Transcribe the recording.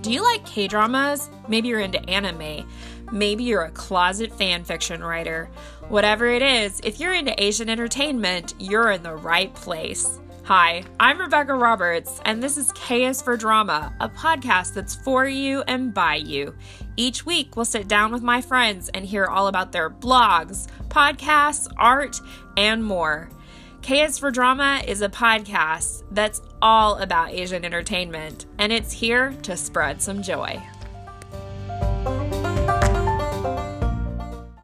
Do you like K dramas? Maybe you're into anime. Maybe you're a closet fan fiction writer. Whatever it is, if you're into Asian entertainment, you're in the right place. Hi, I'm Rebecca Roberts, and this is is for Drama, a podcast that's for you and by you. Each week, we'll sit down with my friends and hear all about their blogs, podcasts, art, and more. K is for Drama is a podcast that's all about Asian entertainment, and it's here to spread some joy.